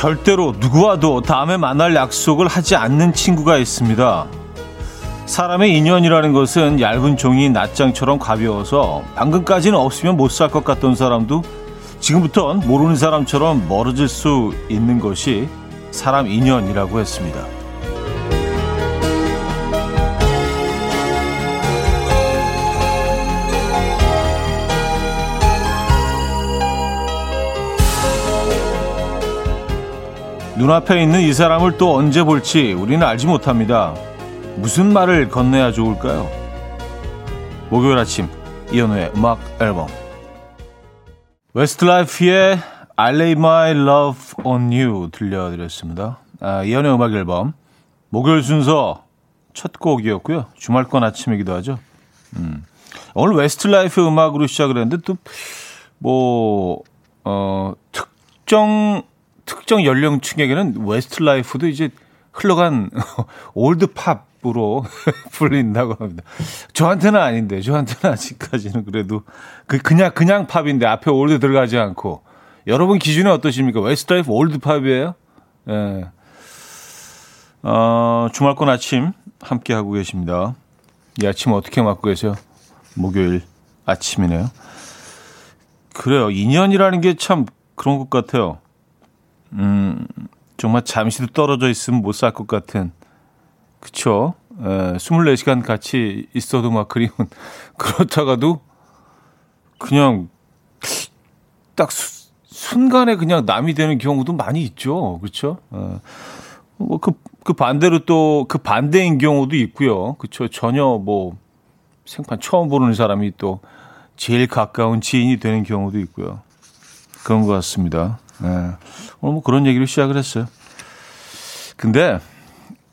절대로 누구와도 다음에 만날 약속을 하지 않는 친구가 있습니다. 사람의 인연이라는 것은 얇은 종이 낱장처럼 가벼워서 방금까지는 없으면 못 살 것 같던 사람도 지금부터는 모르는 사람처럼 멀어질 수 있는 것이 사람 인연이라고 했습니다. 눈앞에 있는 이 사람을 또 언제 볼지 우리는 알지 못합니다. 무슨 말을 건네야 좋을까요? 목요일 아침 이현우의 음악 앨범 웨스트라이프의 I lay my love on you 들려드렸습니다. 아, 이현우의 음악 앨범 목요일 순서 첫 곡이었고요. 주말권 아침이기도 하죠. 음. 오늘 웨스트라이프 음악으로 시작을 했는데 또 뭐 어, 특정 특정 연령층에게는 웨스트라이프도 이제 흘러간 old 팝으로 불린다고 합니다. 저한테는 아닌데, 저한테는 아직까지는 그래도 그 그냥 그냥 팝인데 앞에 old 들어가지 않고 여러분 기준이 어떠십니까? 웨스트라이프 old 팝이에요? 예. 어, 주말권 아침 함께 하고 계십니다. 이 아침 어떻게 맞고 계세요? 목요일 아침이네요. 그래요. 인연이라는 게 참 그런 것 같아요. 음, 정말 잠시도 떨어져 있으면 못 살 것 같은, 그쵸? 에, 24시간 같이 있어도 막 그리운, 그렇다가도 그냥 딱 수, 순간에 그냥 남이 되는 경우도 많이 있죠. 그렇죠? 뭐그 그 반대로 또 그 반대인 경우도 있고요. 그렇죠? 전혀 뭐 생판 처음 보는 사람이 또 제일 가까운 지인이 되는 경우도 있고요. 그런 것 같습니다. 네. 오늘 뭐 그런 얘기를 시작을 했어요. 근데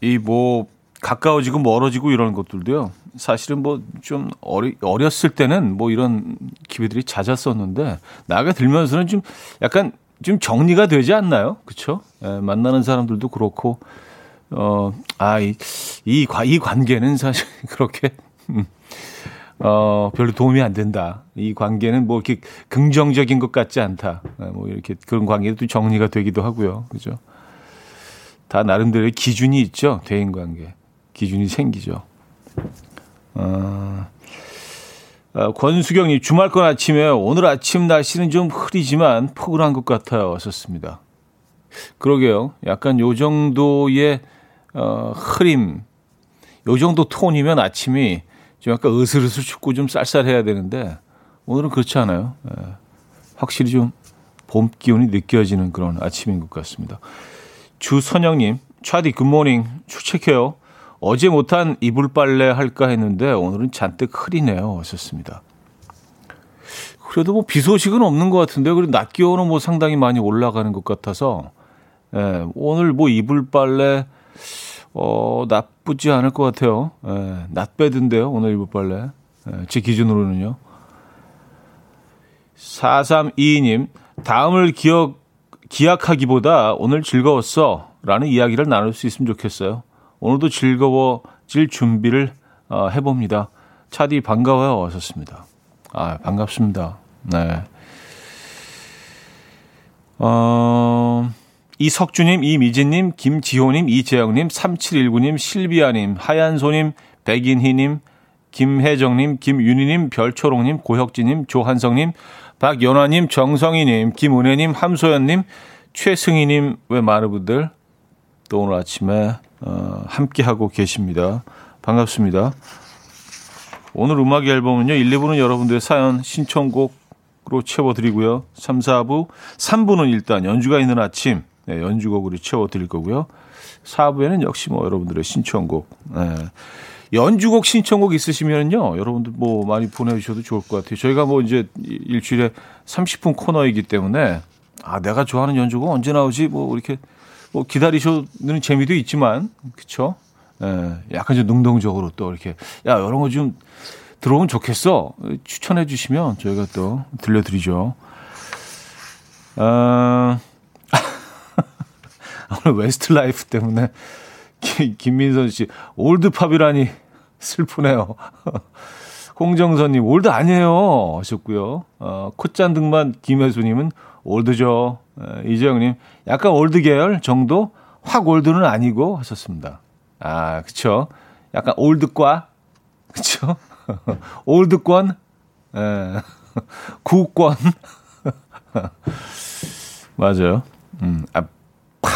이 뭐 가까워지고 멀어지고 이런 것들도요. 사실은 뭐 좀 어리, 어렸을 때는 뭐 이런 기회들이 잦았었는데 나이가 들면서는 좀 약간 좀 정리가 되지 않나요? 그렇죠? 예, 만나는 사람들도 그렇고 어, 아, 이, 이, 이 관계는 사실 그렇게 음, 어, 별로 도움이 안 된다. 이 관계는 뭐 이렇게 긍정적인 것 같지 않다. 아, 뭐 이렇게 그런 관계도 정리가 되기도 하고요. 그죠? 다 나름대로의 기준이 있죠. 대인 관계. 기준이 생기죠. 어, 어, 권수경이 주말권 아침에 오늘 아침 날씨는 좀 흐리지만 포근한 것 같아요. 왔었습니다. 그러게요. 약간 요 정도의 어, 흐림, 요 정도 톤이면 아침이 좀 약간 으슬으슬 춥고 좀 쌀쌀해야 되는데 오늘은 그렇지 않아요. 예, 확실히 좀 봄 기운이 느껴지는 그런 아침인 것 같습니다. 주선영님, 차디 굿모닝 출첵해요. 어제 못한 이불 빨래 할까 했는데 오늘은 잔뜩 흐리네요. 하셨습니다. 그래도 뭐 비 소식은 없는 것 같은데 그리고 낮 기온은 뭐 상당히 많이 올라가는 것 같아서 예, 오늘 뭐 이불 빨래 어, 나쁘지 않을 것 같아요. 예, 낫배드인데요, 오늘 일부 빨래. 예, 제 기준으로는요. 4322님, 다음을 기억, 기약하기보다 오늘 즐거웠어. 라는 이야기를 나눌 수 있으면 좋겠어요. 오늘도 즐거워질 준비를 어, 해봅니다. 차디 반가워요. 하셨습니다. 아, 반갑습니다. 네. 어, 이석주님, 이미진님, 김지호님, 이재영님, 3719님, 실비아님, 하얀소님, 백인희님, 김혜정님, 김윤희님, 별초롱님, 고혁진님, 조한성님, 박연화님, 정성희님, 김은혜님, 함소연님, 최승희님, 왜 많은 분들 또 오늘 아침에 어, 함께하고 계십니다. 반갑습니다. 오늘 음악 앨범은요, 1, 2부는 여러분들의 사연, 신청곡으로 채워드리고요. 3, 4부, 3부는 일단 연주가 있는 아침, 네, 연주곡으로 채워드릴 거고요. 4부에는 역시 뭐 여러분들의 신청곡. 네. 연주곡 신청곡 있으시면요. 여러분들 뭐 많이 보내주셔도 좋을 것 같아요. 저희가 뭐 이제 일주일에 30분 코너이기 때문에 아, 내가 좋아하는 연주곡 언제 나오지? 뭐 이렇게 뭐 기다리시는 재미도 있지만, 그쵸? 예, 약간 좀 능동적으로 또 이렇게, 야, 이런 거 좀 들어오면 좋겠어. 추천해 주시면 저희가 또 들려드리죠. 어, 오늘 웨스트 라이프 때문에 김민선 씨 old 팝이라니 슬프네요. 홍정선님 old 아니에요 하셨고요. 어, 콧잔 등만 김혜수님은 old죠. 이재영님, 약간 old 계열 정도? 확 old는 아니고 하셨습니다. 아, 그쵸. 약간 old과, 그쵸. old권, 예. 구권. 맞아요. 음, 아,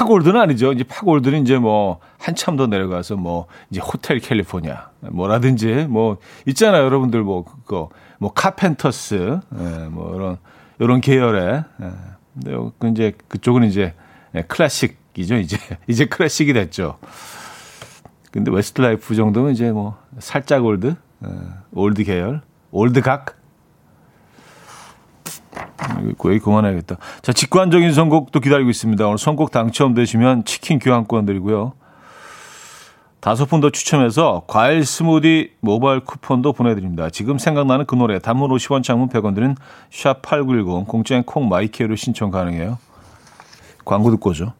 팍 old는 아니죠. 이제 팍 old는 이제 뭐 한참 더 내려가서 뭐 이제 Hotel California 뭐라든지 뭐 있잖아요. 여러분들 뭐 그거 뭐 카펜터스 예, 뭐 이런 이런 계열의 예. 근데 그 이제 그쪽은 이제 예, 클래식이죠. 이제 이제 클래식이 됐죠. 근데 웨스트라이프 정도는 이제 뭐 살짝 old, 예, old 계열, old 각 거의 그만해야겠다. 자, 직관적인 선곡도 기다리고 있습니다. 오늘 선곡 당첨되시면 치킨 교환권 드리고요. 다섯 분 더 추첨해서 과일 스무디 모바일 쿠폰도 보내드립니다. 지금 생각나는 그 노래 단문 50원 장문 100원 드는 샵8910 공짜인 콩 마이케로 신청 가능해요. 광고 듣고 오죠.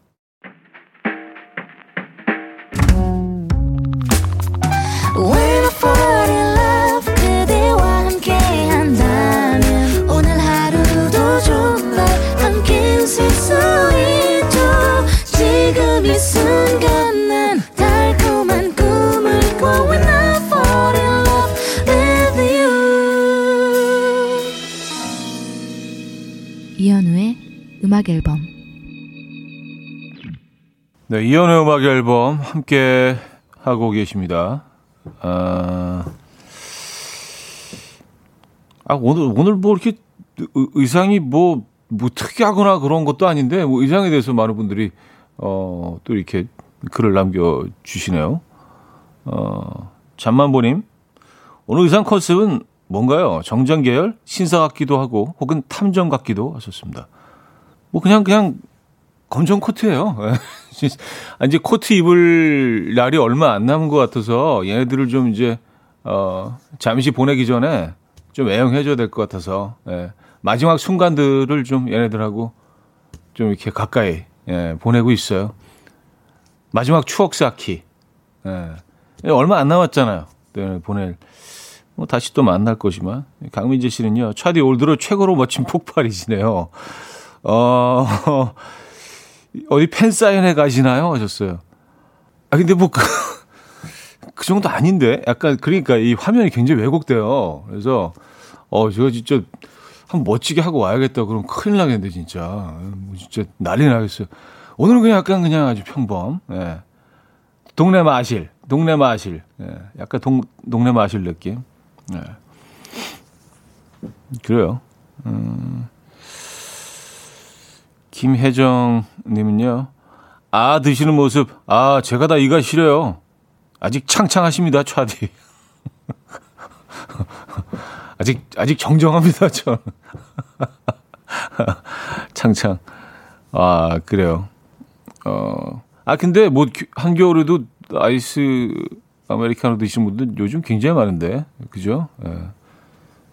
음악 앨범 네, 이연의 음악 앨범 함께 하고 계십니다. 아, 아 오늘 오늘 뭐 이렇게 의상이 뭐, 뭐 특이하거나 그런 것도 아닌데 뭐 의상에 대해서 많은 분들이 어, 또 이렇게 글을 남겨 주시네요. 어, 잠만보님 오늘 의상 컨셉은 뭔가요? 정장 계열, 신사 같기도 하고 혹은 탐정 같기도 하셨습니다. 뭐 그냥 그냥 검정 코트예요. 아, 이제 코트 입을 날이 얼마 안 남은 것 같아서 얘네들을 좀 이제 어 잠시 보내기 전에 좀 애용해줘야 될 것 같아서 예. 마지막 순간들을 좀 얘네들하고 좀 이렇게 가까이 예, 보내고 있어요. 마지막 추억 쌓기. 예. 얼마 안 남았잖아요. 네, 보낼. 뭐 다시 또 만날 것이만. 강민재 씨는요. 차디 올 들어 최고로 멋진 폭발이시네요. 어, 어디 팬사인회 가시나요? 하셨어요. 아, 근데 뭐, 그, 그 정도 아닌데? 약간, 그러니까 이 화면이 굉장히 왜곡돼요. 그래서, 어, 제가 진짜 한번 멋지게 하고 와야겠다. 그럼 큰일 나겠는데, 진짜. 뭐 진짜 난리 나겠어요. 오늘은 그냥 약간 그냥 아주 평범. 예. 동네 마실, 동네 마실. 예. 약간 동, 동네 마실 느낌. 예. 그래요. 음. 김혜정 님은요. 아 드시는 모습 아 제가 다 이가 시려요. 아직 창창하십니다, 차디. 아직 아직 정정합니다, 저. 창창. 아, 그래요. 어. 아 근데 뭐 한겨울에도 아이스 아메리카노 드시는 분들 요즘 굉장히 많은데. 그죠? 예.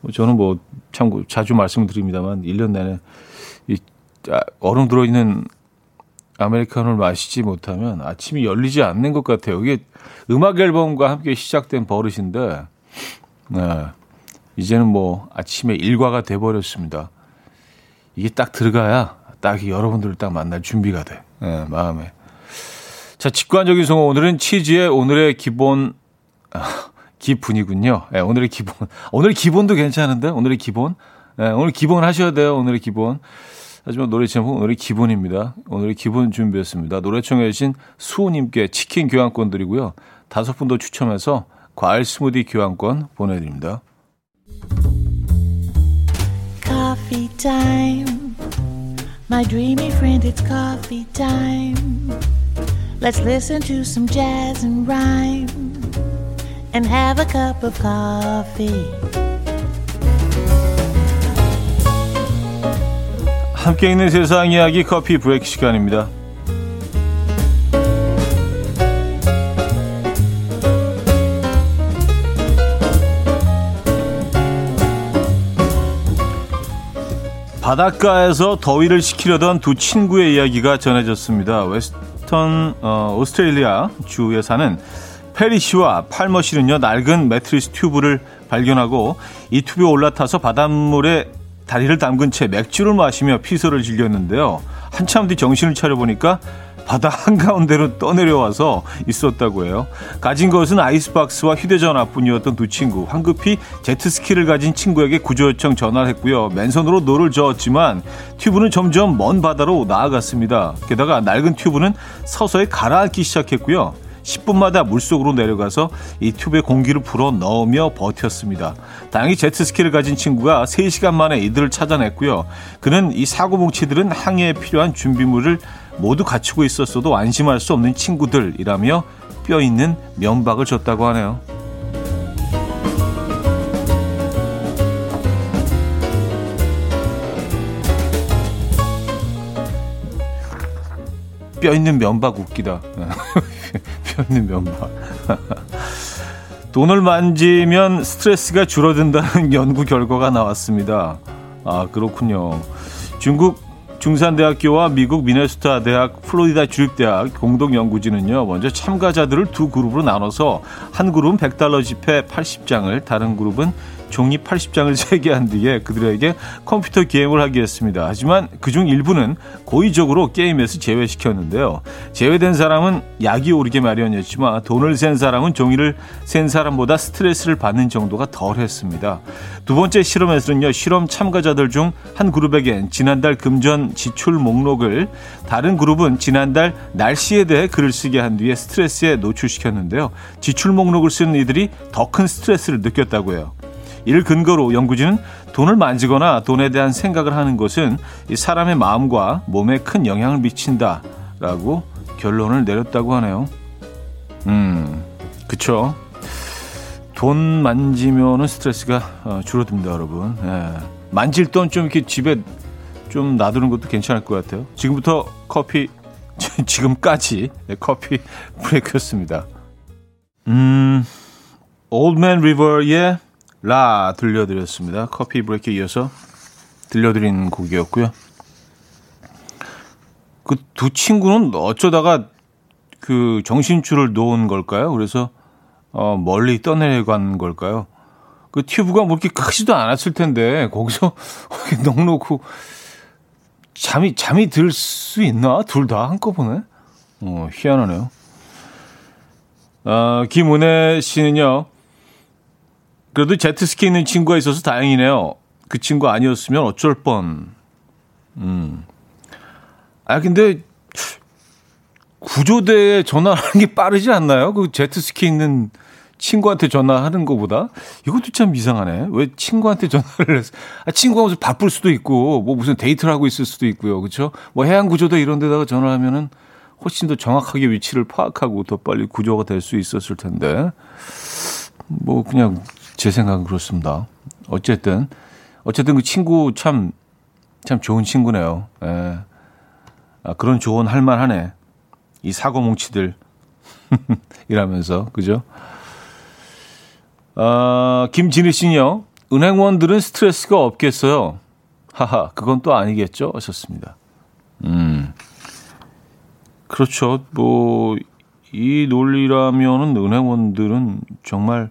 뭐 저는 뭐 참고 자주 말씀드립니다만 1년 내내 이 아, 얼음 들어있는 아메리카노를 마시지 못하면 아침이 열리지 않는 것 같아요. 이게 음악 앨범과 함께 시작된 버릇인데, 네. 이제는 뭐 아침에 일과가 돼버렸습니다. 이게 딱 들어가야 딱 여러분들을 딱 만날 준비가 돼. 네, 마음에. 자, 직관적인 성어 오늘은 치즈의 오늘의 기본, 아, 기분이군요. 네, 오늘의 기본. 오늘의 기본도 괜찮은데? 오늘의 기본? 네, 오늘 기본 하셔야 돼요. 오늘의 기본. 하지만 노래 제목 오늘의 기본입니다. 오늘의 기본 준비했습니다. 노래 청해 주신 수호님께 치킨 교환권 드리고요. 다섯 분 더 추첨해서 과일 스무디 교환권 보내드립니다. Coffee time. My dreamy friend, it's coffee time. Let's listen to some jazz and rhyme and have a cup of coffee. 함께 있는 세상 이야기 커피 브레이크 시간입니다. 바닷가에서 더위를 식히려던 두 친구의 이야기가 전해졌습니다. 웨스턴 어, 오스트레일리아 주에 사는 페리 씨와 팔머 씨는요 낡은 매트리스 튜브를 발견하고 이 튜브에 올라타서 바닷물에 다리를 담근 채 맥주를 마시며 피서를 즐겼는데요. 한참 뒤 정신을 차려보니까 바다 한가운데로 떠내려와서 있었다고 해요. 가진 것은 아이스박스와 휴대전화뿐이었던 두 친구. 황급히 제트스키를 가진 친구에게 구조 요청 전화를 했고요. 맨손으로 노를 저었지만 튜브는 점점 먼 바다로 나아갔습니다. 게다가 낡은 튜브는 서서히 가라앉기 시작했고요. 10분마다 물속으로 내려가서 이 튜브에 공기를 불어 넣으며 버텼습니다. 다행히 제트스키를 가진 친구가 3시간 만에 이들을 찾아냈고요. 그는 이 사고 뭉치들은 항해에 필요한 준비물을 모두 갖추고 있었어도 안심할 수 없는 친구들이라며 뼈 있는 면박을 줬다고 하네요. 뼈 있는 면박 웃기다. 뼈 있는 면박. 돈을 만지면 스트레스가 줄어든다는 연구 결과가 나왔습니다. 아, 그렇군요. 중국 중산대학교와 미국 미네소타 대학 플로리다 주립대학 공동 연구진은요. 먼저 참가자들을 두 그룹으로 나눠서 한 그룹은 100달러 지폐 80장을 다른 그룹은 종이 80장을 세개한 뒤에 그들에게 컴퓨터 게임을 하게 했습니다. 하지만 그중 일부는 고의적으로 게임에서 제외시켰는데요. 제외된 사람은 약이 오르게 마련이었지만 돈을 센 사람은 종이를 센 사람보다 스트레스를 받는 정도가 덜했습니다. 두 번째 실험에서는요. 실험 참가자들 중 한 그룹에겐 지난달 금전 지출 목록을 다른 그룹은 지난달 날씨에 대해 글을 쓰게 한 뒤에 스트레스에 노출시켰는데요. 지출 목록을 쓰는 이들이 더 큰 스트레스를 느꼈다고 해요. 이를 근거로 연구진은 돈을 만지거나 돈에 대한 생각을 하는 것은 이 사람의 마음과 몸에 큰 영향을 미친다라고 결론을 내렸다고 하네요. 음, 그쵸. 돈 만지면은 스트레스가 어, 줄어듭니다, 여러분. 예. 만질 돈 좀 이렇게 집에 좀 놔두는 것도 괜찮을 것 같아요. 지금부터 커피, 지금까지 네, 커피 브레이크였습니다. 음, Old Man River의 La 들려드렸습니다. Coffee Break에 이어서 들려드린 곡이었고요. 그 두 친구는 어쩌다가 그 정신줄을 놓은 걸까요? 그래서 어 멀리 떠내려간 걸까요? 그 튜브가 뭐 이렇게 크지도 않았을 텐데 거기서 넉놓고 잠이 잠이 들 수 있나? 둘 다 한꺼번에? 어 희한하네요. 어, 김은혜 씨는요. 그래도 제트스키 있는 친구가 있어서 다행이네요. 그 친구 아니었으면 어쩔 뻔. 음. 아, 근데 구조대에 전화하는 게 빠르지 않나요? 그 제트스키 있는 친구한테 전화하는 것보다 이것도 참 이상하네. 왜 친구한테 전화를 해서 아, 친구가 무슨 바쁠 수도 있고 뭐 무슨 데이트를 하고 있을 수도 있고요. 그렇죠? 뭐 해양 구조대 이런 데다가 전화하면은 훨씬 더 정확하게 위치를 파악하고 더 빨리 구조가 될 수 있었을 텐데. 뭐 그냥 제 생각은 그렇습니다. 어쨌든 어쨌든 그 친구 참참 좋은 친구네요. 예. 아, 그런 조언 할 만하네. 이 사고 뭉치들 이라면서 그죠? 아, 김진희 씨요. 은행원들은 스트레스가 없겠어요. 하하, 그건 또 아니겠죠? 하셨습니다. 음. 그렇죠. 뭐, 이 논리라면은 은행원들은 정말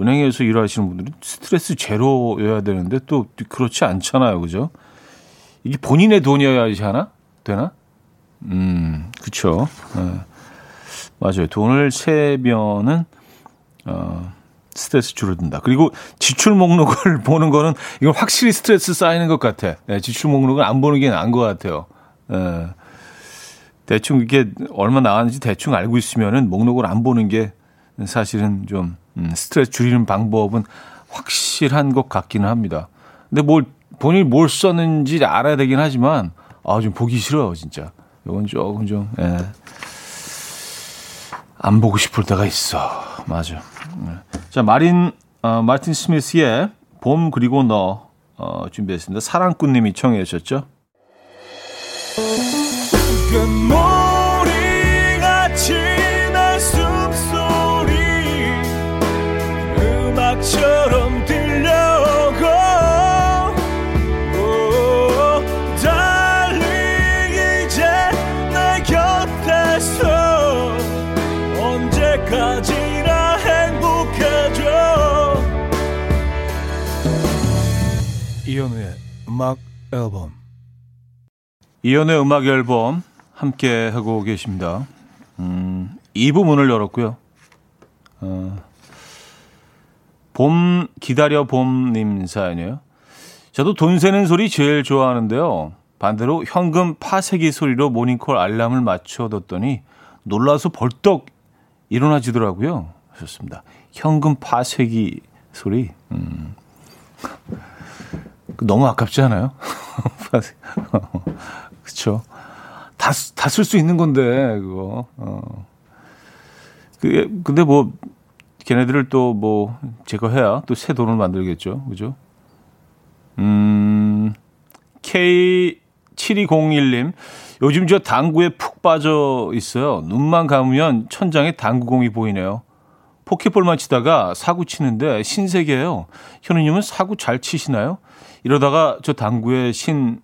은행에서 일하시는 분들은 스트레스 제로여야 되는데 또 그렇지 않잖아요. 그죠? 이게 본인의 돈이어야지 하나? 되나? 음, 그쵸. 네. 맞아요. 돈을 세면은, 어, 스트레스 줄어든다. 그리고 지출 목록을 보는 거는 이건 확실히 스트레스 쌓이는 것 같아. 네, 지출 목록을 안 보는 게 나은 것 같아요. 네. 대충 이게 얼마 나왔는지 대충 알고 있으면은 목록을 안 보는 게 사실은 좀 음, 스트레스 줄이는 방법은 확실한 것 같기는 합니다. 근데 뭘 본인이 뭘 썼는지 알아야 되긴 하지만 아 좀 보기 싫어요 진짜. 이건 조금 좀 예. 안 보고 싶을 때가 있어. 맞아. 네. 자 마린 어, 마틴 스미스의 봄 그리고 너 어, 준비했습니다. 사랑꾼님이 청해 주셨죠. 음악 앨범 이연의 음악 앨범 함께 하고 계십니다. 음, 2부 문을 열었고요. 어, 봄 기다려 봄님 사연이에요. 저도 돈 세는 소리 제일 좋아하는데요. 반대로 현금 파쇄기 소리로 모닝콜 알람을 맞춰뒀더니 놀라서 벌떡 일어나지더라고요. 하셨습니다. 현금 파쇄기 소리. 음. 너무 아깝지 않아요? 그쵸. 다, 다 쓸 수 있는 건데, 그거. 어. 그, 근데 뭐, 걔네들을 또 뭐, 제거해야 또 새 돈을 만들겠죠. 그죠? 음, K7201님. 요즘 저 당구에 푹 빠져 있어요. 눈만 감으면 천장에 당구공이 보이네요. 포켓볼만 치다가 사구 치는데 신세계예요. 현우님은 사구 잘 치시나요? 이러다가 저 당구의 신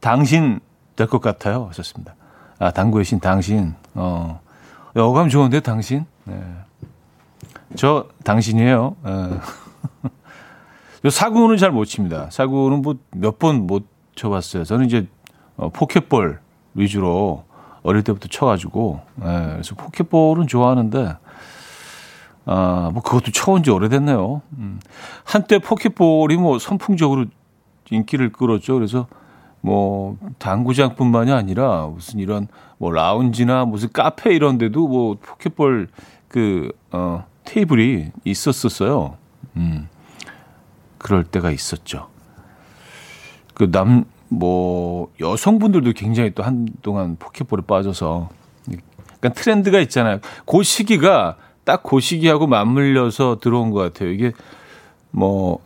당신 될 것 같아요. 하셨습니다. 아 당구의 신 당신. 어 어감 좋은데 당신. 네. 저 당신이에요. 네. 사구는 잘 못 칩니다. 사구는 뭐 몇 번 못 쳐봤어요. 저는 이제 어, 포켓볼 위주로 어릴 때부터 쳐가지고 네, 그래서 포켓볼은 좋아하는데 아, 뭐 그것도 쳐온 지 오래됐네요. 음. 한때 포켓볼이 뭐 선풍적으로 인기를 끌었죠. 그래서 뭐 당구장뿐만이 아니라 무슨 이런 뭐 라운지나 무슨 카페 이런 데도 뭐 포켓볼 그 어, 테이블이 있었었어요. 음. 그럴 때가 있었죠. 그 남 뭐 여성분들도 굉장히 또 한동안 포켓볼에 빠져서 약간 트렌드가 있잖아요. 그 시기가 딱 그 시기하고 맞물려서 들어온 것 같아요. 이게 뭐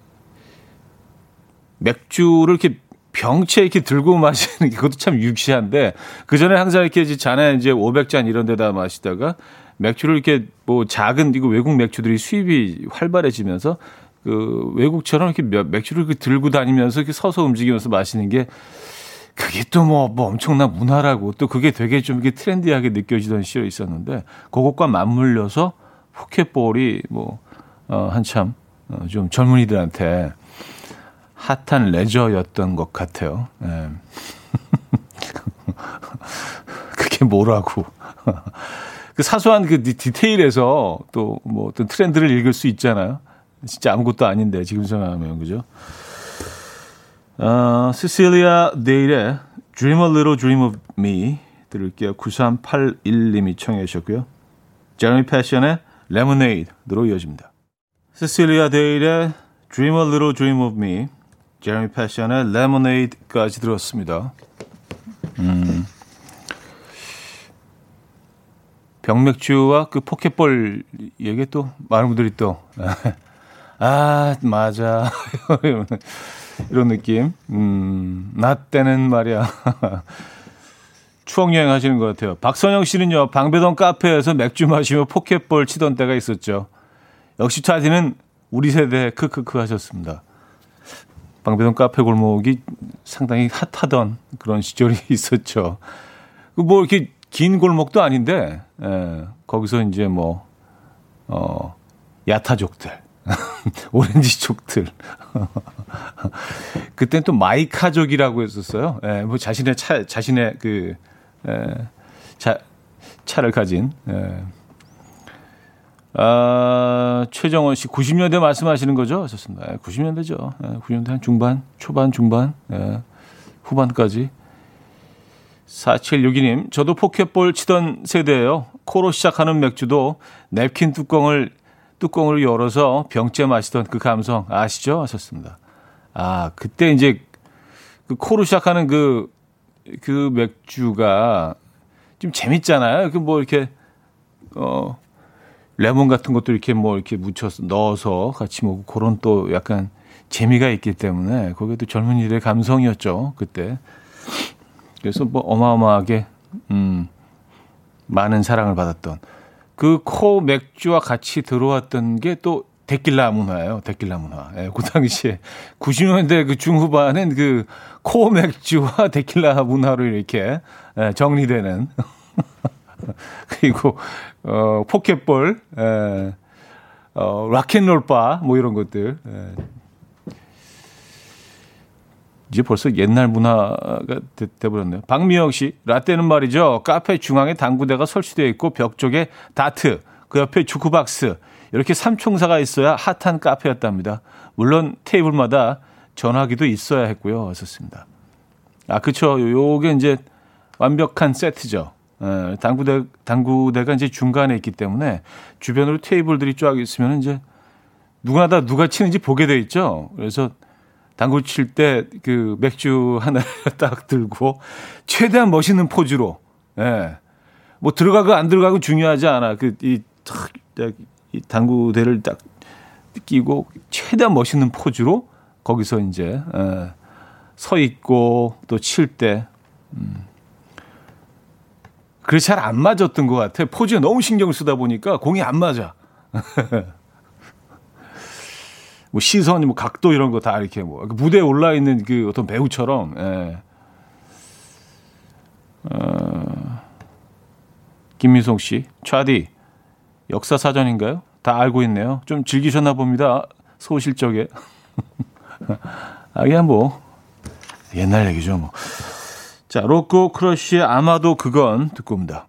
맥주를 이렇게 병채 이렇게 들고 마시는 게 그것도 참 유치한데 그 전에 항상 이렇게 잔에 이제 500잔 이런 데다 마시다가 맥주를 이렇게 뭐 작은 이거 외국 맥주들이 수입이 활발해지면서 그 외국처럼 이렇게 맥주를 이렇게 들고 다니면서 이렇게 서서 움직이면서 마시는 게 그게 또뭐 뭐 엄청난 문화라고 또 그게 되게 좀 이렇게 트렌디하게 느껴지던 시절이 있었는데 그것과 맞물려서 포켓볼이 뭐, 어, 한참, 어, 좀 젊은이들한테 핫한 레저였던 것 같아요. 예. 그게 뭐라고. 그 사소한 그 디테일에서 또 뭐 어떤 트렌드를 읽을 수 있잖아요. 진짜 아무것도 아닌데, 지금 생각하면, 그죠? 어, 시실리아 데일의 Dream a Little Dream of Me 들을게요. 9381님이 청해 주셨고요. 제레미 패션의 레모네이드로 이어집니다. 세실리아 데일의 Dream a Little Dream of Me, 제레미 패션의 레모네이드까지 들었습니다. 음. 병맥주와 그 포켓볼 얘기 또 많은 분들이 또 아, 맞아. 이런 느낌. 음, 나 때는 말이야. 추억 여행 하시는 것 같아요. 박선영 씨는요, 방배동 카페에서 맥주 마시며 포켓볼 치던 때가 있었죠. 역시 차디는 우리 세대 크크크 하셨습니다. 방배동 카페 골목이 상당히 핫하던 그런 시절이 있었죠. 그뭐 이렇게 긴 골목도 아닌데, 예, 거기서 이제 뭐, 어, 야타족들, 오렌지족들. 그때는 또 마이카족이라고 했었어요. 예, 뭐 자신의 차, 자신의 그, 에, 자, 차를 가진 에. 아, 최정원 씨 90년대 말씀하시는 거죠? 좋습니다. 90년대죠. 예, 90년대 한 중반, 초반, 중반, 예, 후반까지. 4762님, 저도 포켓볼 치던 세대예요. 코로 시작하는 맥주도 냅킨 뚜껑을 뚜껑을 열어서 병째 마시던 그 감성 아시죠? 하셨습니다. 아, 그때 이제 그 코로 시작하는 그 그 맥주가 좀 재밌잖아요. 그 뭐 이렇게 어 레몬 같은 것도 이렇게 뭐 이렇게 묻혀서 넣어서 같이 먹고 그런 또 약간 재미가 있기 때문에 거기도 젊은이들의 감성이었죠 그때. 그래서 뭐 어마어마하게 음 많은 사랑을 받았던 그 코 맥주와 같이 들어왔던 게 또 데킬라 문화예요. 데킬라 문화. 예, 그 당시에 90년대 그 중후반은 그 코어 맥주와 데킬라 문화로 이렇게 예, 정리되는 그리고 어 포켓볼, 예, 어 락앤롤 바뭐 이런 것들. 예. 이제 벌써 옛날 문화가 돼, 돼버렸네요. 박미영 씨, 라떼는 말이죠. 카페 중앙에 당구대가 설치되어 있고 벽 쪽에 다트, 그 옆에 주크박스, 이렇게 삼총사가 있어야 핫한 카페였답니다. 물론 테이블마다 전화기도 있어야 했고요. 썼습니다. 아, 그쵸. 요게 이제 완벽한 세트죠. 예, 당구대, 당구대가 이제 중간에 있기 때문에 주변으로 테이블들이 쫙 있으면 이제 누구나 다 누가 치는지 보게 돼 있죠. 그래서 당구 칠 때 그 맥주 하나 딱 들고 최대한 멋있는 포즈로, 예. 뭐 들어가고 안 들어가고 중요하지 않아. 그, 이, 탁, 이 당구대를 딱 끼고 최대한 멋있는 포즈로 거기서 이제, 예, 서 있고 또 칠 때, 음. 그래서 잘안 맞았던 것 같아. 포즈에 너무 신경을 쓰다 보니까 공이 안 맞아. 뭐 시선이 뭐 각도 이런 거 다 이렇게 뭐 무대에 올라 있는 그 어떤 배우처럼 예. 어, 김민송 씨, 차디 역사 사전인가요? 다 알고 있네요. 좀 즐기셨나 봅니다. 소실적에. 아, 그냥 뭐 옛날 얘기죠 뭐. 자, 로꼬 크러쉬의 아마도 그건 듣고 옵니다.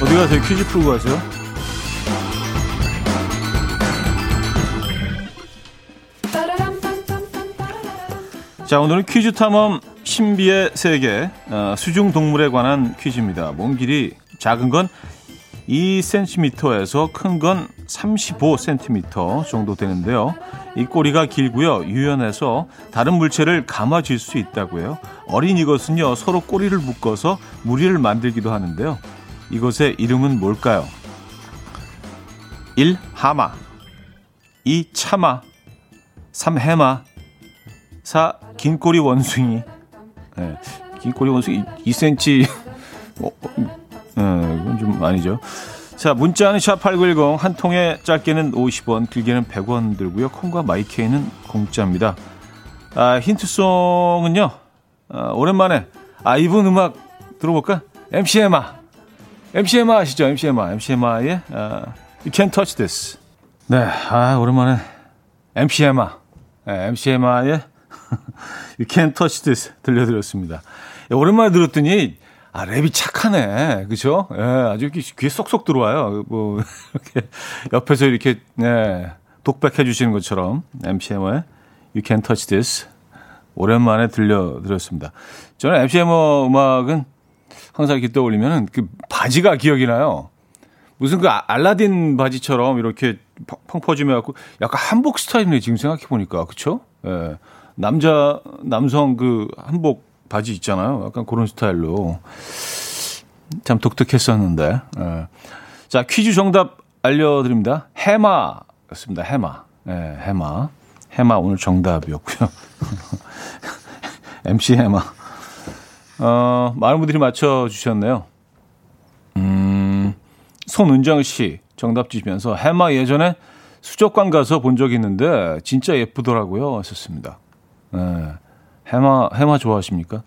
어디 가세요? 퀴즈 풀고 가세요? 자, 오늘은 퀴즈 탐험 신비의 세계 어, 수중 동물에 관한 퀴즈입니다. 몸 길이 작은 건 2cm에서 큰 건 35cm 정도 되는데요. 이 꼬리가 길고요. 유연해서 다른 물체를 감아줄 수 있다고요. 어린 이것은요. 서로 꼬리를 묶어서 무리를 만들기도 하는데요. 이것의 이름은 뭘까요? 1. 하마 2. 차마 3. 해마 4. 긴 꼬리 원숭이 네, 긴 꼬리 원숭이 2cm 어, 네, 이건 좀 아니죠. 자, 문자는 샵8910 한 통에 짧게는 50원, 길게는 100원 들고요. 콩과 마이케이는 공짜입니다. 아, 힌트송은요. 아, 오랜만에 아, 이분 음악 들어볼까? MC 에마. MC 에마 아시죠? MC 에마. MC 에마의 아, You Can't Touch This. 네, 아, 오랜만에 MC 에마. 네, MC 에마의 You Can't Touch This 들려드렸습니다. 오랜만에 들었더니 아, 랩이 착하네. 그죠? 예, 아주 귀에 쏙쏙 들어와요. 뭐, 이렇게 옆에서 이렇게, 네, 독백해 주시는 것처럼 MCM의 You Can't Touch This 오랜만에 들려드렸습니다. 저는 MCM어 음악은 항상 이렇게 떠올리면 그 바지가 기억이 나요. 무슨 그 알라딘 바지처럼 이렇게 펑 퍼지며 갖고 약간 한복 스타일이네 지금 생각해 보니까 그쵸? 예. 남자 남성 그 한복 바지 있잖아요. 약간 그런 스타일로 참 독특했었는데. 예. 자 퀴즈 정답 알려드립니다. 해마였습니다. 해마. 예, 해마. 해마 오늘 정답이었고요. MC 해마. 어, 많은 분들이 맞춰주셨네요. 음, 손은정 씨 정답 주시면서 해마 예전에 수족관 가서 본 적이 있는데 진짜 예쁘더라고요. 하셨습니다. 예, 해마, 해마 좋아하십니까?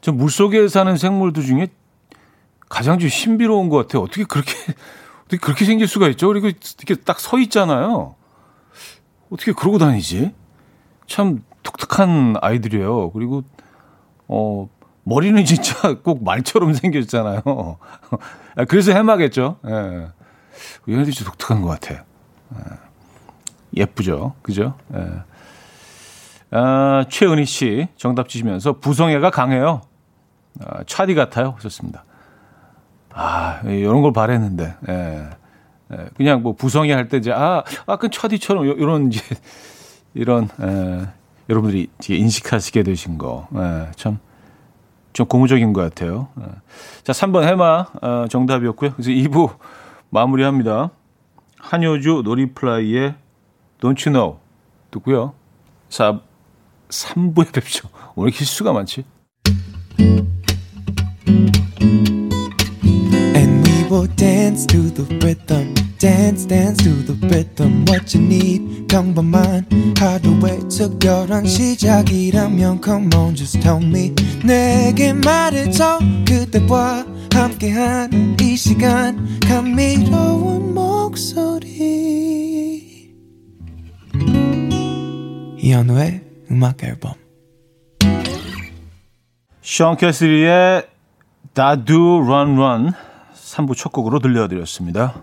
저 물속에 사는 생물들 중에 가장 좀 신비로운 것 같아요. 어떻게 그렇게, 어떻게 그렇게 생길 수가 있죠? 그리고 이렇게 딱 서 있잖아요. 어떻게 그러고 다니지? 참 독특한 아이들이에요. 그리고, 어, 머리는 진짜 꼭 말처럼 생겼잖아요. 아, 그래서 해마겠죠. 예. 얘네들이 좀 독특한 것 같아요. 예. 예쁘죠. 그죠? 예. 아, 최은희 씨 정답 주시면서 부성애가 강해요. 아, 차디 같아요. 하셨습니다. 아, 이런 걸 바랬는데. 예. 예. 그냥 뭐 부성애 할 때 이제 아, 아, 그 차디처럼 이런 이제 이런 예. 여러분들이 인식하시게 되신 거. 예. 참. 좀 고무적인 것 같아요. 예. 자, 3번 해마 어, 정답이었고요. 그래서 2부 마무리합니다. 한효주 노리플라이의 Don't You Know 듣고요. 4, 3부에 뵙죠. 오늘 기수가 많지? Dance to the rhythm. dance dance to the rhythm what you need 평범한 하루의 특별한 시작이라면 come on just tell me 내게 말해줘 그대와 함께 한 이 시간 감미로운 목소리 이현우의 음악 앨범 션 캐시디의 Da Doo Ron Ron 3부 첫 곡으로 들려드렸습니다.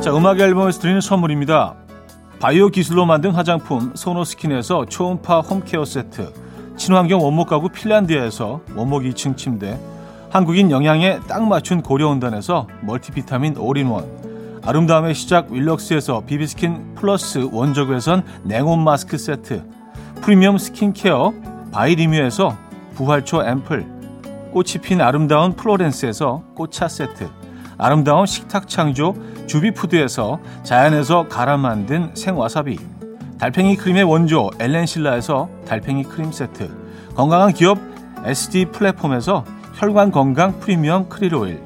자, 음악 앨범에서 드리는 선물입니다. 바이오 기술로 만든 화장품 소노스킨에서 초음파 home care 세트, 친환경 원목 가구 핀란드에서 원목 2층 침대, 한국인 영양에 딱 맞춘 고려은단에서 multivitamin all-in-one, 아름다움의 시작 윌럭스에서 비비스킨 플러스 원적외선 냉온 마스크 세트, 프리미엄 스킨케어 바이리뮤에서 부활초 앰플, 꽃이 핀 아름다운 플로렌스에서 꽃차 세트, 아름다운 식탁 창조 주비푸드에서 자연에서 갈아 만든 생와사비, 달팽이 크림의 원조 엘렌실라에서 달팽이 크림 세트, 건강한 기업 SD 플랫폼에서 혈관 건강 프리미엄 크릴 오일,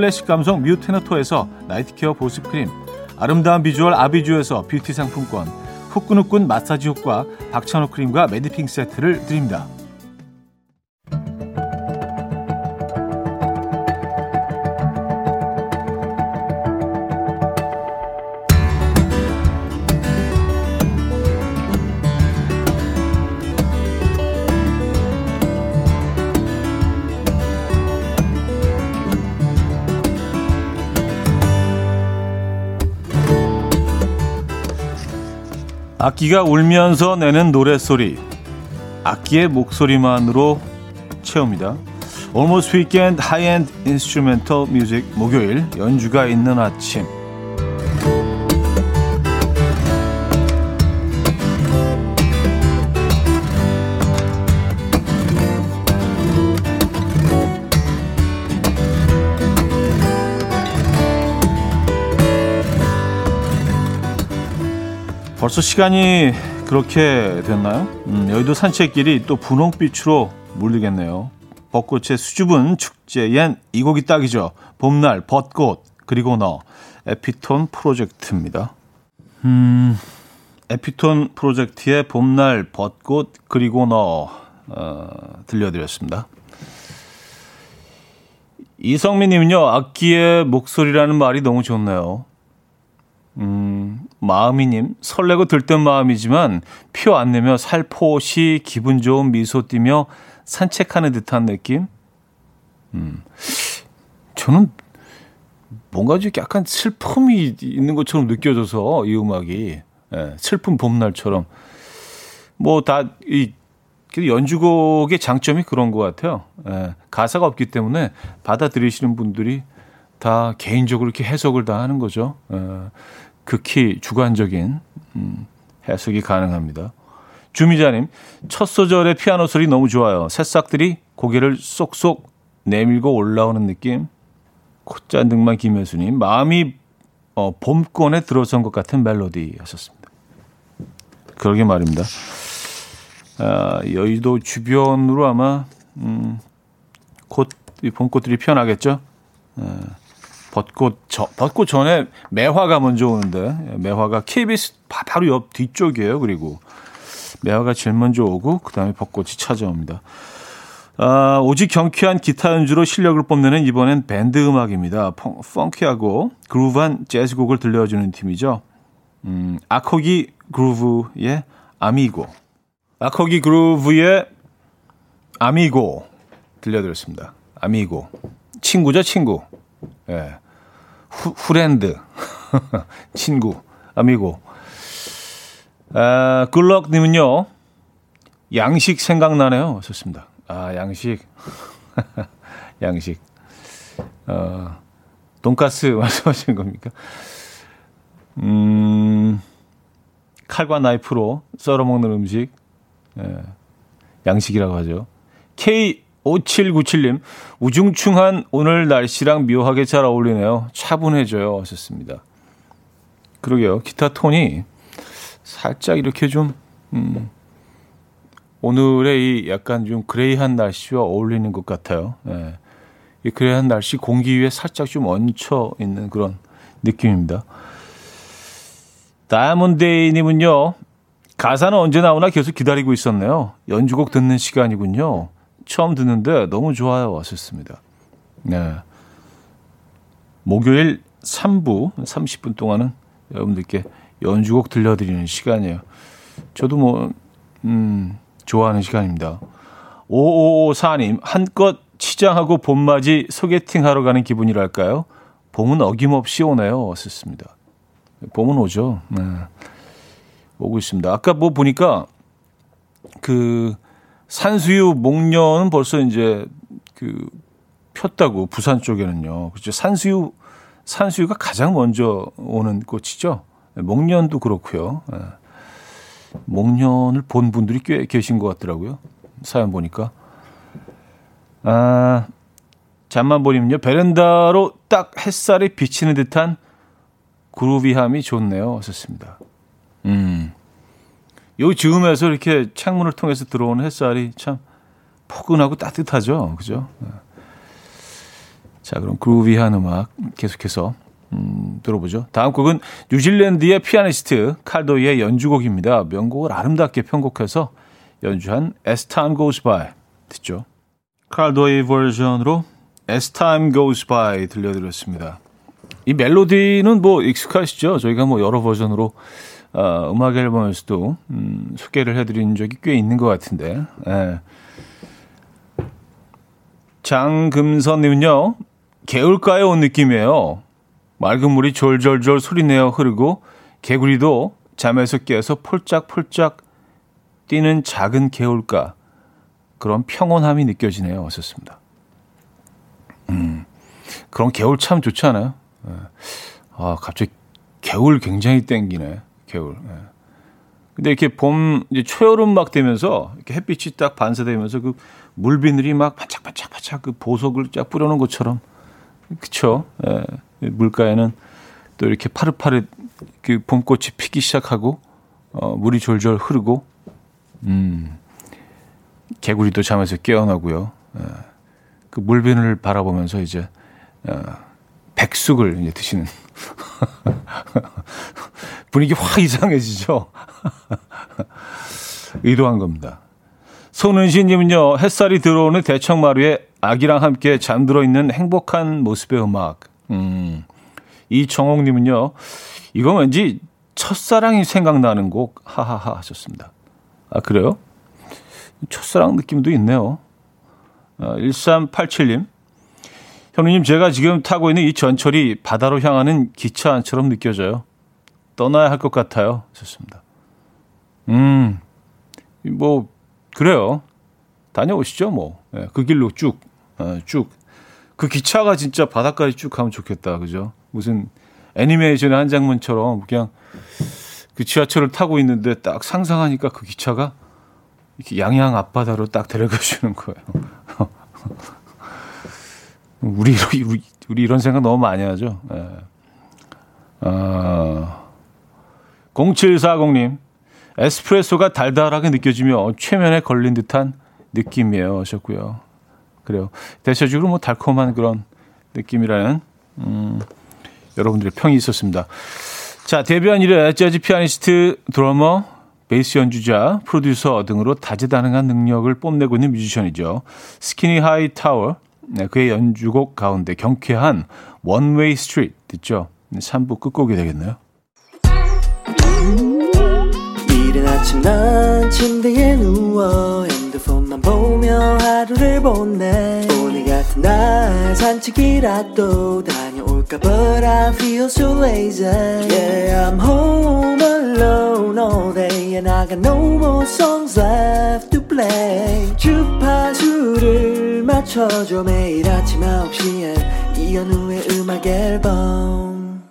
클래식 감성 뮤테너토에서 night care 보습크림, 아름다운 비주얼 아비주에서 뷰티 상품권, 후끈후끈 마사지 효과 박찬호 크림과 매디핑 세트를 드립니다. 악기가 울면서 내는 노랫소리. 악기의 목소리만으로 채웁니다. Almost Weekend High-End Instrumental Music 목요일 연주가 있는 아침. 벌써 시간이 그렇게 됐나요? 음, 여의도 산책길이 또 분홍빛으로 물리겠네요. 벚꽃의 수줍은 축제엔 이 곡이 딱이죠. 봄날, 벚꽃, 그리고 너. 에피톤 프로젝트입니다. 음, 에피톤 프로젝트의 봄날, 벚꽃, 그리고 너. 어, 들려드렸습니다. 이성민 님은요, 악기의 목소리라는 말이 너무 좋네요. 음, 마음이님, 설레고 들뜬 마음이지만 표 안 내며 살포시 기분 좋은 미소 띠며 산책하는 듯한 느낌? 음, 저는 뭔가 좀 약간 슬픔이 있는 것처럼 느껴져서 이 음악이 예, 슬픈 봄날처럼 뭐 다 이 연주곡의 장점이 그런 것 같아요. 예, 가사가 없기 때문에 받아들이시는 분들이 다 개인적으로 이렇게 해석을 다 하는 거죠. 예, 극히 주관적인 음, 해석이 가능합니다. 주미자님, 첫 소절의 피아노 소리 너무 좋아요. 새싹들이 고개를 쏙쏙 내밀고 올라오는 느낌. 콧잔등만 김혜수님, 마음이 어, 봄권에 들어선 것 같은 멜로디 하셨습니다. 그러게 말입니다. 아, 여의도 주변으로 아마 음, 곧 봄꽃들이 피어나겠죠. 아, 벚꽃 저, 벚꽃 전에 매화가 먼저 오는데 매화가 KBS 바로 옆 뒤쪽이에요. 그리고 매화가 제일 먼저 오고 그다음에 벚꽃이 찾아옵니다. 아, 오직 경쾌한 기타 연주로 실력을 뽐내는 이번엔 밴드 음악입니다. 펑, 펑키하고 그루브한 재즈곡을 들려주는 팀이죠. 음, 아코기 그루브의 아미고. 아코기 그루브의 아미고 들려드렸습니다. 아미고. 친구죠, 친구. 예. 후, 후렌드. 친구. 아미고. 아, 굴럭님은요, 양식 생각나네요. 좋습니다. 아, 양식. 양식. 어, 돈가스 말씀하시는 겁니까? 음, 칼과 나이프로 썰어 먹는 음식. 예, 양식이라고 하죠. K5797님, 우중충한 오늘 날씨랑 묘하게 잘 어울리네요. 차분해져요. 하셨습니다. 그러게요. 기타 톤이 살짝 이렇게 좀, 음, 오늘의 이 약간 좀 그레이한 날씨와 어울리는 것 같아요. 예. 이 그레이한 날씨 공기 위에 살짝 좀 얹혀 있는 그런 느낌입니다. 다이아몬데이님은요, 가사는 언제 나오나 계속 기다리고 있었네요. 연주곡 듣는 시간이군요. 처음 듣는데 너무 좋아요. 왔었습니다. 네. 목요일 3부 30분 동안은 여러분들께 연주곡 들려드리는 시간이에요. 저도 뭐, 음, 좋아하는 시간입니다. 5554님, 한껏 치장하고 봄맞이 소개팅 하러 가는 기분이랄까요? 봄은 어김없이 오네요. 왔었습니다. 봄은 오죠. 네. 오고 있습니다. 아까 뭐 보니까 그 산수유 목련은 벌써 이제 그 폈다고 부산 쪽에는요. 그렇죠. 산수유 산수유가 가장 먼저 오는 꽃이죠. 목련도 그렇고요. 네. 목련을 본 분들이 꽤 계신 것 같더라고요. 사연 보니까. 아, 잠만 보니면요. 베란다로 딱 햇살이 비치는 듯한 그루비함이 좋네요. 썼습니다. 음. 요 즈음에서 이렇게 창문을 통해서 들어오는 햇살이 참 포근하고 따뜻하죠. 그죠? 네. 자, 그럼 그루비한 음악 계속해서 음, 들어보죠. 다음 곡은 뉴질랜드의 피아니스트 칼도이의 연주곡입니다. 명곡을 아름답게 편곡해서 연주한 As Time Goes By 듣죠. 칼도이 버전으로 As Time Goes By 들려드렸습니다. 이 멜로디는 뭐 익숙하시죠? 저희가 뭐 여러 버전으로 어, 음악 앨범에서도 음, 소개를 해드린 적이 꽤 있는 것 같은데. 예. 장금선님은요, 개울가에 온 느낌이에요. 맑은 물이 졸졸졸 소리내어 흐르고 개구리도 잠에서 깨서 폴짝폴짝 뛰는 작은 개울가 그런 평온함이 느껴지네요. 어었습니다 음, 그런 개울 참 좋지 않아요? 예. 아, 갑자기 개울 굉장히 땡기네. 개울. 예. 근데 이렇게 봄 이제 초여름 막 되면서 이렇게 햇빛이 딱 반사되면서 그 물비늘이 막 반짝반짝 반짝 그 보석을 쫙 뿌려놓은 것처럼 그쵸? 예. 물가에는 또 이렇게 파릇파릇 그 봄꽃이 피기 시작하고 어, 물이 졸졸 흐르고 음, 개구리도 잠에서 깨어나고요. 예, 그 물비늘 바라보면서 이제 어, 백숙을 이제 드시는 분위기 확 이상해지죠. 의도한 겁니다. 손은시님은요, 햇살이 들어오는 대청마루에 아기랑 함께 잠들어 있는 행복한 모습의 음악. 음, 이정옥님은요, 이거 왠지 첫사랑이 생각나는 곡, 하하하 하셨습니다. 아, 그래요? 첫사랑 느낌도 있네요. 아, 1387님, 현우님, 제가 지금 타고 있는 이 전철이 바다로 향하는 기차 안처럼 느껴져요. 떠나야 할 것 같아요. 좋습니다. 음, 뭐, 그래요. 다녀오시죠, 뭐. 예, 그 길로 쭉, 어, 쭉 그 기차가 진짜 바닷가에 쭉 가면 좋겠다. 그죠? 무슨 애니메이션의 한 장면처럼 그냥 그 지하철을 타고 있는데 딱 상상하니까 그 기차가 이렇게 양양 앞바다로 딱 데려가 주는 거예요. 우리, 우리, 우리 이런 생각 너무 많이 하죠. 예. 아, 0740님, 에스프레소가 달달하게 느껴지며 최면에 걸린 듯한 느낌이에요. 하셨고요. 그래요. 대체적으로 뭐 달콤한 그런 느낌이라는 음, 여러분들의 평이 있었습니다. 자, 데뷔한 이래 재즈 피아니스트, 드러머, 베이스 연주자, 프로듀서 등으로 다재다능한 능력을 뽐내고 있는 뮤지션이죠. 스키니 하이 타워, 네, 그의 연주곡 가운데 경쾌한 One Way Street 듣죠. 3부 끝곡이 되겠네요. 이른 아침 난 침대에 누워 핸드폰만 보며 하루를 보내 오늘 같은 날 산책이라도 다녀올까 But I feel so lazy. Yeah, I'm home alone all day, and I got no more songs left to play. 주파수를 맞춰줘 매일 아침 9시에 이현우의 음악 앨범.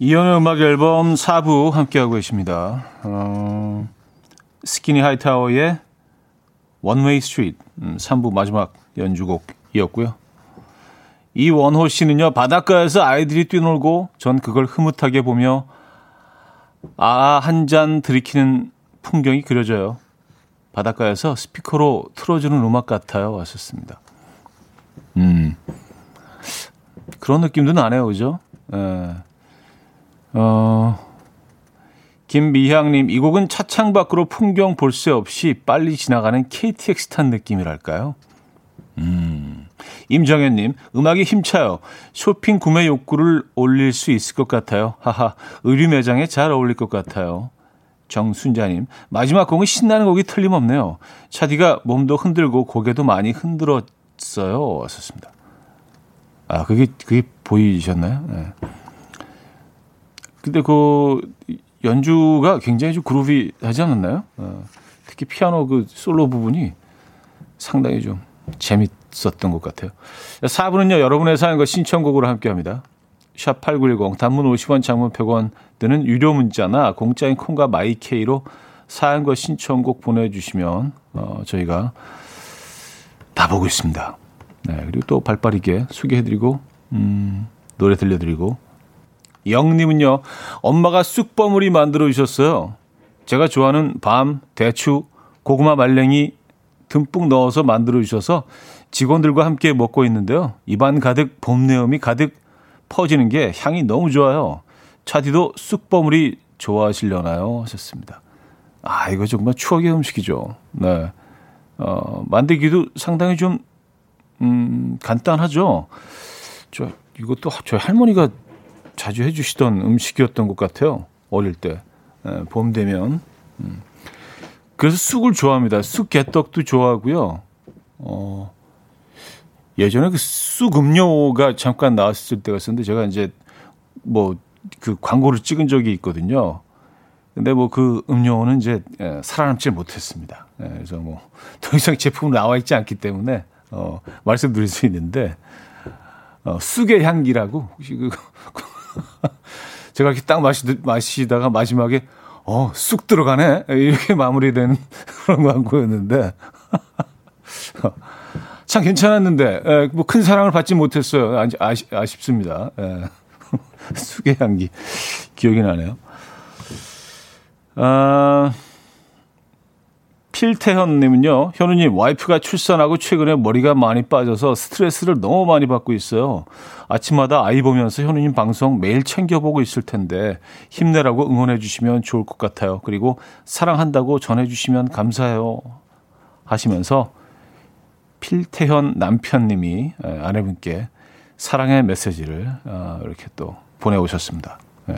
이현우의 음악 앨범 4부 함께하고 계십니다. 어, 스키니 하이타워의 One Way Street 3부 마지막 연주곡이었고요. 이원호 씨는요, 바닷가에서 아이들이 뛰놀고 전 그걸 흐뭇하게 보며 아, 한 잔 들이키는 풍경이 그려져요. 바닷가에서 스피커로 틀어주는 음악 같아요. 왔었습니다. 음. 그런 느낌도 나네요. 그죠? 예. 어, 김미향님, 이 곡은 차창 밖으로 풍경 볼 새 없이 빨리 지나가는 KTX 탄 느낌이랄까요? 음. 임정현님, 음악이 힘차요. 쇼핑 구매 욕구를 올릴 수 있을 것 같아요. 하하, 의류 매장에 잘 어울릴 것 같아요. 정순자님, 마지막 곡은 신나는 곡이 틀림없네요. 차디가 몸도 흔들고 고개도 많이 흔들었어요. 왔었습니다. 아, 그게, 그게 보이셨나요? 네. 근데 그 연주가 굉장히 좀 그루비하지 않았나요? 어, 특히 피아노 그 솔로 부분이 상당히 좀 재밌 었던 것 같아요. 4부는요, 여러분의 사연과 신청곡으로 함께 합니다. 샵8910 단문 50원 장문 100원 드는 유료 문자나 공짜인 콩과 마이케이로 사연과 신청곡 보내주시면 어, 저희가 다 보고 있습니다. 네, 그리고 또 발빠르게 소개해드리고 음, 노래 들려드리고 영님은요 엄마가 쑥버무리 만들어 주셨어요. 제가 좋아하는 밤, 대추, 고구마 말랭이 듬뿍 넣어서 만들어 주셔서 직원들과 함께 먹고 있는데요. 입안 가득 봄 내음이 가득 퍼지는 게 향이 너무 좋아요. 차디도 쑥버무리 좋아하시려나요? 하셨습니다. 아, 이거 정말 추억의 음식이죠. 네. 어, 만들기도 상당히 좀, 음, 간단하죠. 저, 이것도 저희 할머니가 자주 해주시던 음식이었던 것 같아요. 어릴 때. 네, 봄 되면. 음. 그래서 쑥을 좋아합니다. 쑥 개떡도 좋아하고요. 어, 예전에 그쑥 음료가 잠깐 나왔을 때가 있었는데 제가 이제 뭐 그 광고를 찍은 적이 있거든요. 근데 뭐 그 음료는 이제 예, 살아남지 못했습니다. 예, 그래서 뭐 더 이상 제품 나와 있지 않기 때문에 어, 말씀드릴 수 있는데 어, 쑥의 향기라고 혹시 그 제가 이렇게 딱 마시, 마시다가 마지막에 어, 쑥 들어가네 이렇게 마무리된 그런 광고였는데 참 괜찮았는데 예, 뭐큰 사랑을 받지 못했어요. 아, 아시, 아쉽습니다. 예. 쑥의 향기 기억이 나네요. 아, 필태현님은요, 현우님, 와이프가 출산하고 최근에 머리가 많이 빠져서 스트레스를 너무 많이 받고 있어요. 아침마다 아이 보면서 현우님 방송 매일 챙겨보고 있을 텐데, 힘내라고 응원해주시면 좋을 것 같아요. 그리고 사랑한다고 전해주시면 감사해요. 하시면서, 필태현 남편님이 아내분께 사랑의 메시지를 어, 이렇게 또 보내오셨습니다. 예.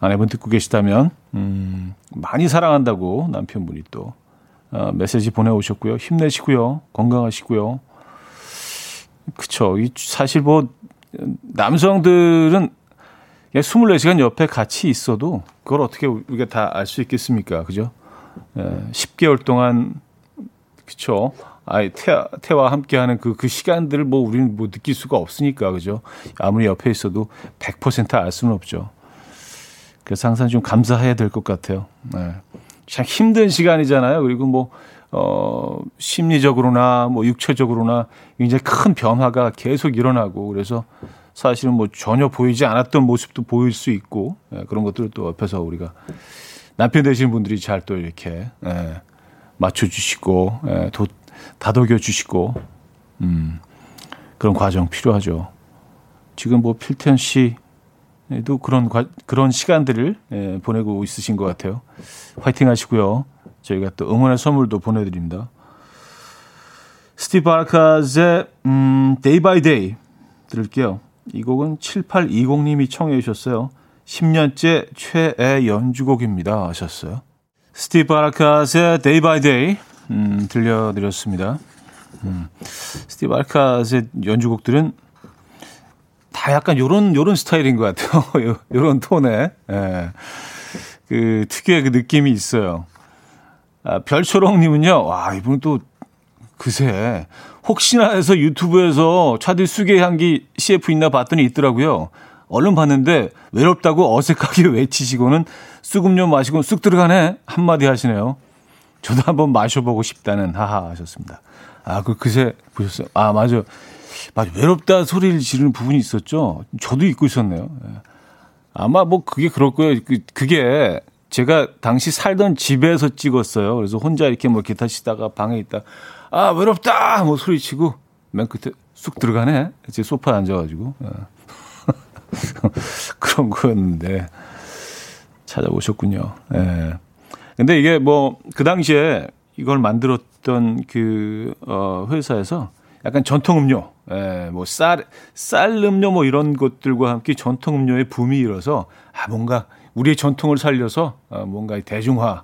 아내분 듣고 계시다면 음, 많이 사랑한다고 남편분이 또 어, 메시지 보내오셨고요. 힘내시고요. 건강하시고요. 그쵸. 이 사실 뭐 남성들은 24시간 옆에 같이 있어도 그걸 어떻게 우리가 다 알 수 있겠습니까? 그죠? 예, 10개월 동안 그쵸. 아이 태아, 태와 함께하는 그, 그 시간들을 뭐 우리는 뭐 느낄 수가 없으니까 그죠? 아무리 옆에 있어도 100%알 수는 없죠. 그래서 항상 좀 감사해야 될 것 같아요. 네. 참 힘든 시간이잖아요. 그리고 뭐, 어, 심리적으로나 뭐 육체적으로나 굉장히 큰 변화가 계속 일어나고 그래서 사실은 뭐 전혀 보이지 않았던 모습도 보일 수 있고 예, 그런 것들을 또 옆에서 우리가 남편 되시는 분들이 잘 또 이렇게 예, 맞춰주시고 예, 도, 다독여 주시고 음, 그런 과정 필요하죠. 지금 뭐 필텐 씨도 그런 과, 그런 시간들을 예, 보내고 있으신 것 같아요. 화이팅 하시고요. 저희가 또 응원의 선물도 보내드립니다. 스티브 아르카즈의 음, Day by Day 들을게요. 이 곡은 7820님이 청해 주셨어요. 10년째 최애 연주곡입니다 하셨어요. 스티브 아르카즈의 Day by Day 음, 들려드렸습니다. 음, 스티브 알카스의 연주곡들은 다 약간 요런, 요런 스타일인 것 같아요. 요, 요런 톤에. 예. 그 특유의 그 느낌이 있어요. 아, 별초롱님은요, 와, 이분은 또 그새 혹시나 해서 유튜브에서 차디 수계 향기 CF 있나 봤더니 있더라고요. 얼른 봤는데 외롭다고 어색하게 외치시고는 쑥음료 마시고 쑥 들어가네 한마디 하시네요. 저도 한번 마셔보고 싶다는 하하 하셨습니다. 아, 그 그새 보셨어요? 아, 맞아. 맞아. 외롭다 소리를 지르는 부분이 있었죠. 저도 잊고 있었네요. 예. 아마 뭐 그게 거예요. 그, 그게 제가 당시 살던 집에서 찍었어요. 그래서 혼자 이렇게 뭐 기타 치다가 방에 있다. 아, 외롭다! 뭐 소리치고 맨 끝에 쑥 들어가네. 제 소파에 앉아가지고. 예. 그런 거였는데 찾아보셨군요. 예. 근데 이게 뭐 그 당시에 이걸 만들었던 그 어, 회사에서 약간 전통 음료, 예, 뭐 쌀, 쌀 음료 뭐 이런 것들과 함께 전통 음료의 붐이 일어서 아 뭔가 우리의 전통을 살려서 어, 뭔가 대중화를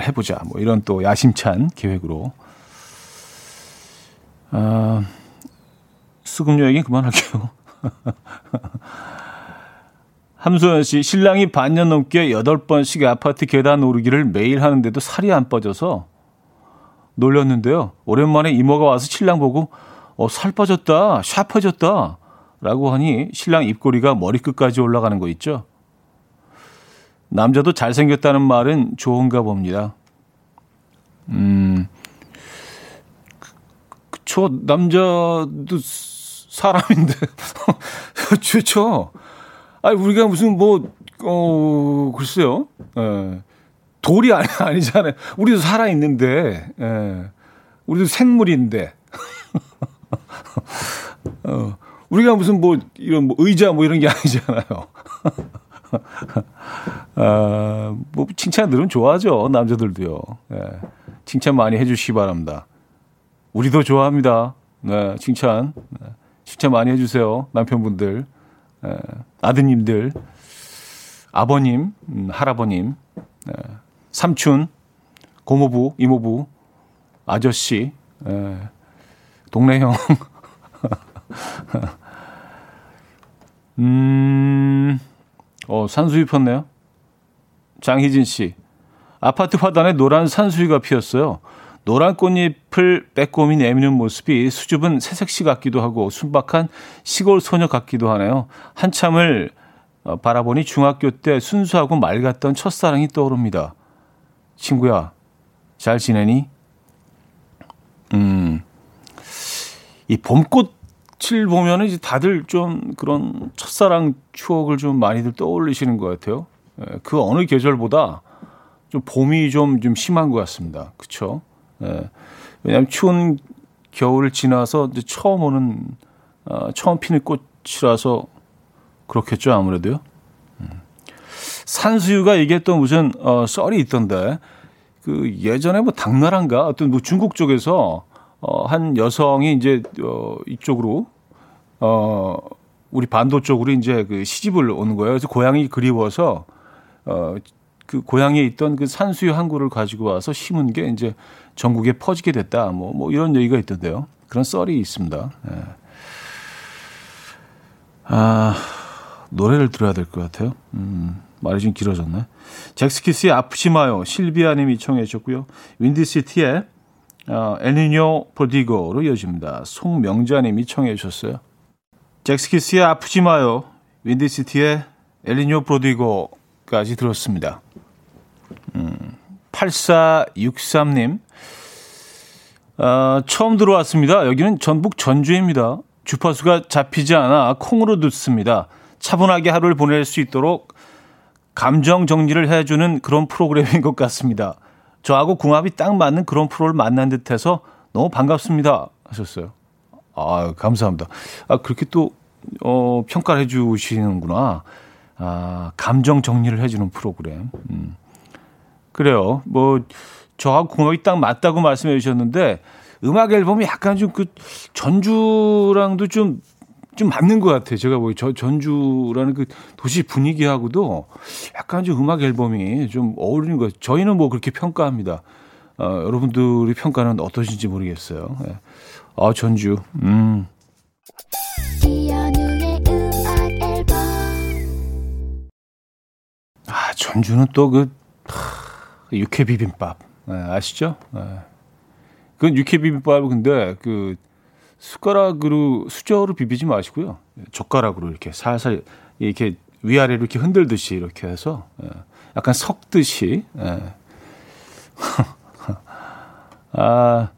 해보자 뭐 이런 또 야심찬 계획으로 아, 수금료 얘기 그만할게요. 함소연 씨, 신랑이 반년 넘게 8번씩 아파트 계단 오르기를 매일 하는데도 살이 안 빠져서 놀렸는데요. 오랜만에 이모가 와서 신랑 보고, 어, 살 빠졌다, 샤퍼졌다. 라고 하니 신랑 입꼬리가 머리끝까지 올라가는 거 있죠. 남자도 잘생겼다는 말은 좋은가 봅니다. 음, 그쵸. 남자도 사람인데. 좋죠. 아니, 우리가 무슨 뭐, 어, 글쎄요. 예. 돌이 아니, 아니잖아요. 우리도 살아있는데, 예. 우리도 생물인데. 어, 우리가 무슨 뭐, 이런 뭐 의자 뭐 이런 게 아니잖아요. 아, 뭐, 칭찬 들으면 좋아하죠. 남자들도요. 예. 칭찬 많이 해주시기 바랍니다. 우리도 좋아합니다. 네, 칭찬. 네. 칭찬 많이 해주세요. 남편분들, 에, 아드님들, 아버님, 음, 할아버님, 에, 삼촌, 고모부, 이모부, 아저씨, 에, 동네 형. 음, 어, 산수유 폈네요. 장희진 씨. 아파트 화단에 노란 산수유가 피었어요. 노란 꽃잎을 빼꼼히 내미는 모습이 수줍은 새색시 같기도 하고 순박한 시골 소녀 같기도 하네요. 한참을 어, 바라보니 중학교 때 순수하고 맑았던 첫사랑이 떠오릅니다. 친구야, 잘 지내니? 음, 이 봄꽃을 보면은 이제 다들 좀 그런 첫사랑 추억을 좀 많이들 떠올리시는 것 같아요. 예, 그 어느 계절보다 좀 봄이 좀, 좀 심한 것 같습니다. 그쵸? 예. 왜냐하면 추운 겨울을 지나서 이제 처음 오는 어, 처음 피는 꽃이라서 그렇겠죠 아무래도요. 음. 산수유가 또 무슨 어, 썰이 있던데 그 예전에 뭐 당나라인가 어떤 뭐 중국 쪽에서 어, 한 여성이 이제 어, 이쪽으로 어 우리 반도 쪽으로 이제 그 시집을 오는 거예요. 그래서 고향이 그리워서 어 그 고향에 있던 그 산수유 한 구를 가지고 와서 심은 게 이제 전국에 퍼지게 됐다. 뭐, 뭐 이런 얘기가 있던데요. 그런 썰이 있습니다. 예. 아, 노래를 들어야 될 것 같아요. 음, 말이 좀 길어졌네. 잭스키스의 아프지 마요. 실비아 님이 청해 주셨고요. 윈디시티의 어, 엘니뇨 포디고로 이어집니다. 송명자 님이 청해 주셨어요. 잭스키스의 아프지 마요. 윈디시티의 엘니뇨 프로디고까지 들었습니다. 음, 8463님. 어, 처음 들어왔습니다. 여기는 전북 전주입니다. 주파수가 잡히지 않아 콩으로 듣습니다. 차분하게 하루를 보낼 수 있도록 감정 정리를 해주는 그런 프로그램인 것 같습니다. 저하고 궁합이 딱 맞는 그런 프로를 만난 듯해서 너무 반갑습니다. 하셨어요. 아, 감사합니다. 아, 그렇게 또, 어, 평가를 해주시는구나. 아, 감정 정리를 해주는 프로그램. 음. 그래요. 뭐 저하고 공역이 딱 맞다고 말씀해 주셨는데 음악 앨범이 약간 좀 그 전주랑도 좀좀 좀 맞는 것 같아요. 제가 보기 저 전주라는 그 도시 분위기하고도 약간 좀 음악 앨범이 좀 어울리는 것. 같아요. 저희는 뭐 그렇게 평가합니다. 어, 여러분들이 평가는 어떠신지 모르겠어요. 예. 아 전주. 음. 아 전주는 또그 육회 비빔밥 네, 아시죠? 네. 그건 육회 비빔밥 근데 그 숟가락으로 수저로 비비지 마시고요. 젓가락으로 이렇게 살살 이렇게 위아래로 이렇게 흔들듯이 이렇게 해서 예, 약간 섞듯이 예. 아,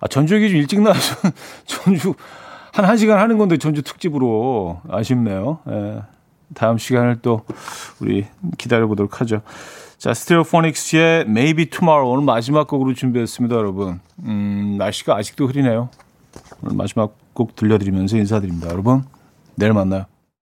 아 전주 얘기 좀 일찍 나와서 전주 한 1시간 하는 건데 전주 특집으로 아쉽네요. 예. 다음 시간을 또 우리 기다려 보도록 하죠. 자, 스테레오포닉스의 Maybe Tomorrow 오늘 마지막 곡으로 준비했습니다, 여러분. 음, 날씨가 아직도 흐리네요. 오늘 마지막 곡 들려드리면서 인사드립니다. 여러분, 내일 만나요.